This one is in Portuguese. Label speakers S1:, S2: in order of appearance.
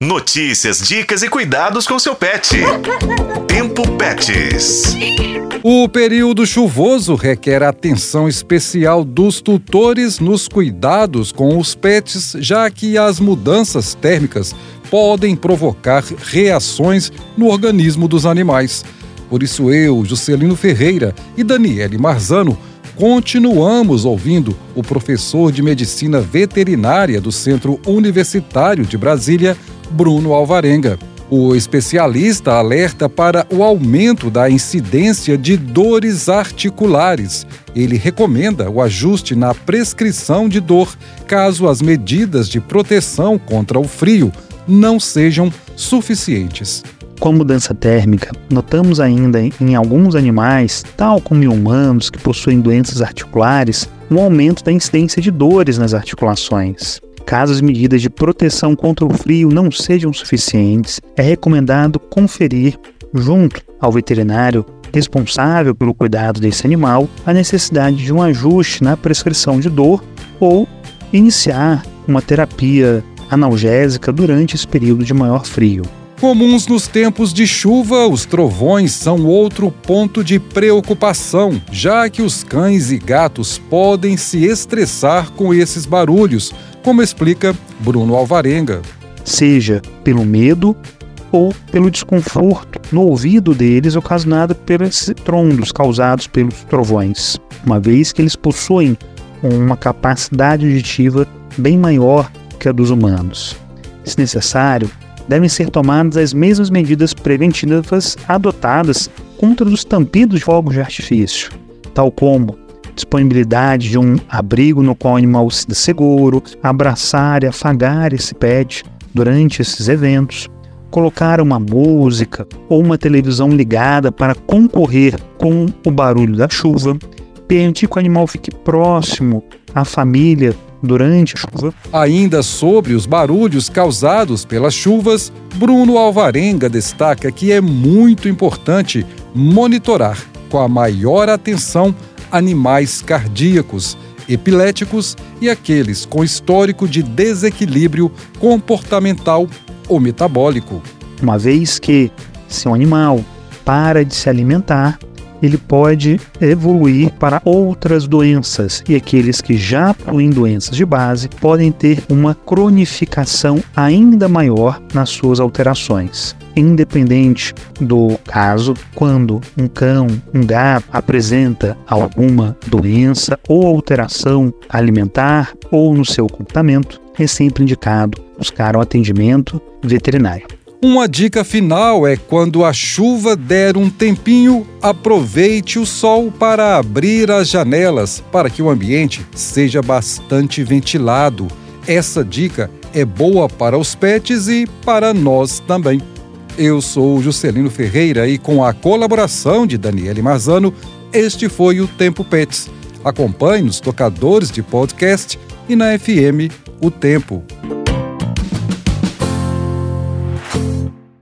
S1: Notícias, dicas e cuidados com seu pet. Tempo Pets.
S2: O período chuvoso requer atenção especial dos tutores nos cuidados com os pets, já que as mudanças térmicas podem provocar reações no organismo dos animais. Por isso, eu, Juscelino Ferreira e Daniele Marzano continuamos ouvindo o professor de medicina veterinária do Centro Universitário de Brasília, Bruno Alvarenga. O especialista alerta para o aumento da incidência de dores articulares. Ele recomenda o ajuste na prescrição de dor caso as medidas de proteção contra o frio não sejam suficientes.
S3: Com a mudança térmica, notamos ainda em alguns animais, tal como em humanos que possuem doenças articulares, um aumento da incidência de dores nas articulações. Caso as medidas de proteção contra o frio não sejam suficientes, é recomendado conferir, junto ao veterinário responsável pelo cuidado desse animal, a necessidade de um ajuste na prescrição de dor ou iniciar uma terapia analgésica durante esse período de maior frio.
S2: Comuns nos tempos de chuva, os trovões são outro ponto de preocupação, já que os cães e gatos podem se estressar com esses barulhos, como explica Bruno Alvarenga.
S3: Seja pelo medo ou pelo desconforto no ouvido deles ocasionado pelos trondos causados pelos trovões, uma vez que eles possuem uma capacidade auditiva bem maior que a dos humanos. Se necessário, devem ser tomadas as mesmas medidas preventivas adotadas contra os tampidos de fogos de artifício, tal como disponibilidade de um abrigo no qual o animal se seguro, abraçar e afagar esse pet durante esses eventos, colocar uma música ou uma televisão ligada para concorrer com o barulho da chuva, permitir que o animal fique próximo à família durante a chuva.
S2: Ainda sobre os barulhos causados pelas chuvas, Bruno Alvarenga destaca que é muito importante monitorar com a maior atenção animais cardíacos, epiléticos e aqueles com histórico de desequilíbrio comportamental ou metabólico.
S3: Uma vez que, se um animal para de se alimentar, ele pode evoluir para outras doenças e aqueles que já possuem doenças de base podem ter uma cronificação ainda maior nas suas alterações. Independente do caso, quando um cão, um gato apresenta alguma doença ou alteração alimentar ou no seu comportamento, é sempre indicado buscar o atendimento veterinário.
S2: Uma dica final é quando a chuva der um tempinho, aproveite o sol para abrir as janelas para que o ambiente seja bastante ventilado. Essa dica é boa para os pets e para nós também. Eu sou Juscelino Ferreira e com a colaboração de Daniele Marzano, este foi o Tempo Pets. Acompanhe nos tocadores de podcast e na FM O Tempo.